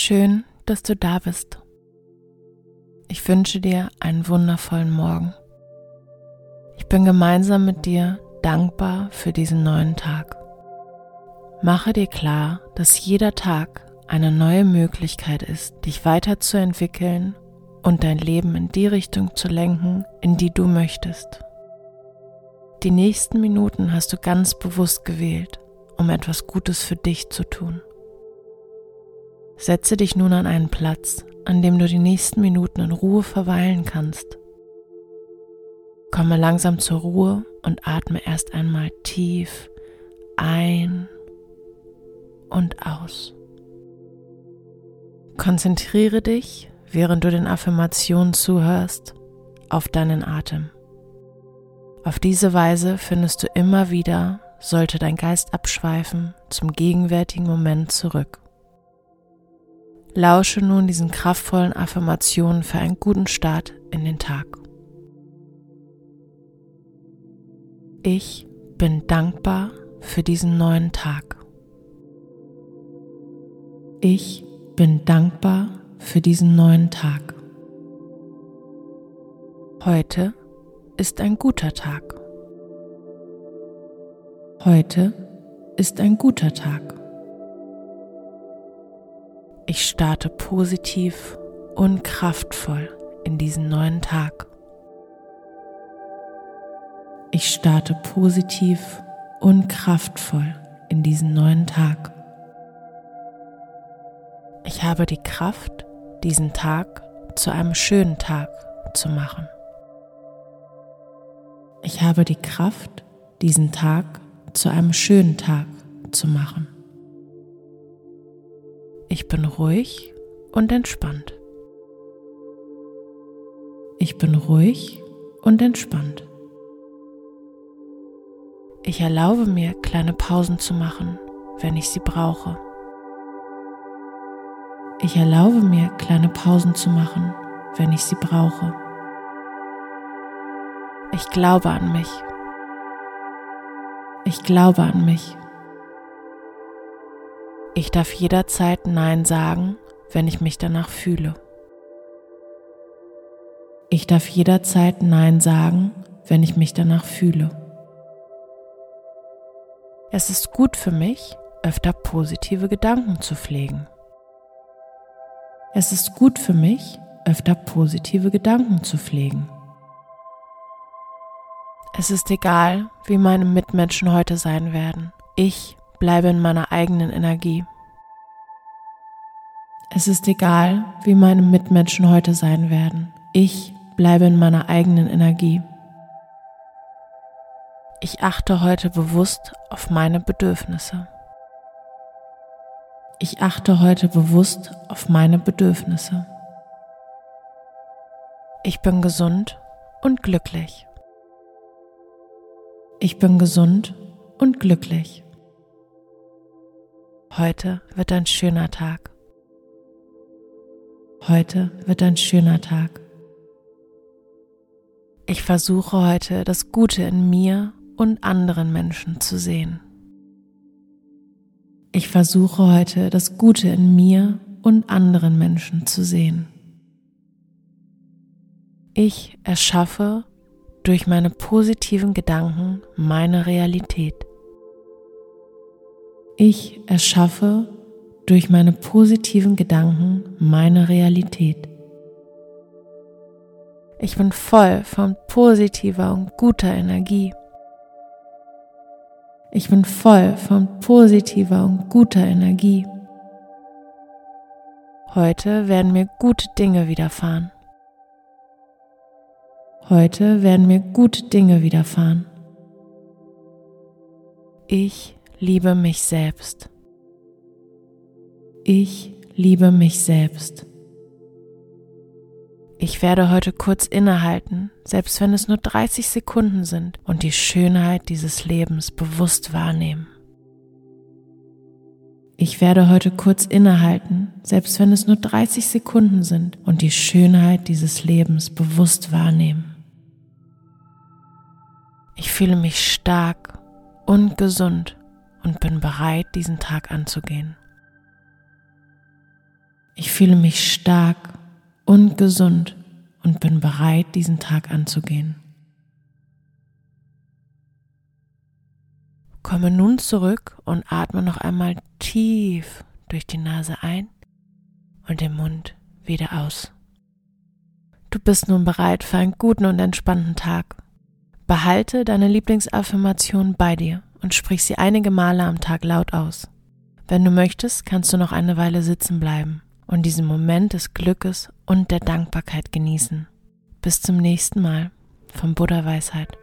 Schön, dass du da bist. Ich wünsche dir einen wundervollen Morgen. Ich bin gemeinsam mit dir dankbar für diesen neuen Tag. Mache dir klar, dass jeder Tag eine neue Möglichkeit ist, dich weiterzuentwickeln und dein Leben in die Richtung zu lenken, in die du möchtest. Die nächsten Minuten hast du ganz bewusst gewählt, um etwas Gutes für dich zu tun. Setze dich nun an einen Platz, an dem du die nächsten Minuten in Ruhe verweilen kannst. Komme langsam zur Ruhe und atme erst einmal tief ein und aus. Konzentriere dich, während du den Affirmationen zuhörst, auf deinen Atem. Auf diese Weise findest du immer wieder, sollte dein Geist abschweifen, zum gegenwärtigen Moment zurück. Lausche nun diesen kraftvollen Affirmationen für einen guten Start in den Tag. Ich bin dankbar für diesen neuen Tag. Ich bin dankbar für diesen neuen Tag. Heute ist ein guter Tag. Heute ist ein guter Tag. Ich starte positiv und kraftvoll in diesen neuen Tag. Ich starte positiv und kraftvoll in diesen neuen Tag. Ich habe die Kraft, diesen Tag zu einem schönen Tag zu machen. Ich habe die Kraft, diesen Tag zu einem schönen Tag zu machen. Ich bin ruhig und entspannt. Ich bin ruhig und entspannt. Ich erlaube mir, kleine Pausen zu machen, wenn ich sie brauche. Ich erlaube mir, kleine Pausen zu machen, wenn ich sie brauche. Ich glaube an mich. Ich glaube an mich. Ich darf jederzeit Nein sagen, wenn ich mich danach fühle. Ich darf jederzeit Nein sagen, wenn ich mich danach fühle. Es ist gut für mich, öfter positive Gedanken zu pflegen. Es ist gut für mich, öfter positive Gedanken zu pflegen. Es ist egal, wie meine Mitmenschen heute sein werden. Ich bleibe in meiner eigenen Energie. Es ist egal, wie meine Mitmenschen heute sein werden. Ich bleibe in meiner eigenen Energie. Ich achte heute bewusst auf meine Bedürfnisse. Ich achte heute bewusst auf meine Bedürfnisse. Ich bin gesund und glücklich. Ich bin gesund und glücklich. Heute wird ein schöner Tag. Heute wird ein schöner Tag. Ich versuche heute das Gute in mir und anderen Menschen zu sehen. Ich versuche heute das Gute in mir und anderen Menschen zu sehen. Ich erschaffe durch meine positiven Gedanken meine Realität. Ich erschaffe durch meine positiven Gedanken meine Realität. Ich bin voll von positiver und guter Energie. Ich bin voll von positiver und guter Energie. Heute werden mir gute Dinge widerfahren. Heute werden mir gute Dinge widerfahren. Ich liebe mich selbst. Ich liebe mich selbst. Ich werde heute kurz innehalten, selbst wenn es nur 30 Sekunden sind, und die Schönheit dieses Lebens bewusst wahrnehmen. Ich werde heute kurz innehalten, selbst wenn es nur 30 Sekunden sind, und die Schönheit dieses Lebens bewusst wahrnehmen. Ich fühle mich stark und gesund und bin bereit, diesen Tag anzugehen. fühle mich stark und gesund und bin bereit, diesen Tag anzugehen. Komme nun zurück und atme noch einmal tief durch die Nase ein und den Mund wieder aus. Du bist nun bereit für einen guten und entspannten Tag. Behalte deine Lieblingsaffirmation bei dir und sprich sie einige Male am Tag laut aus. Wenn du möchtest, kannst du noch eine Weile sitzen bleiben und diesen Moment des Glückes und der Dankbarkeit genießen. Bis zum nächsten Mal vom Buddha Weisheit.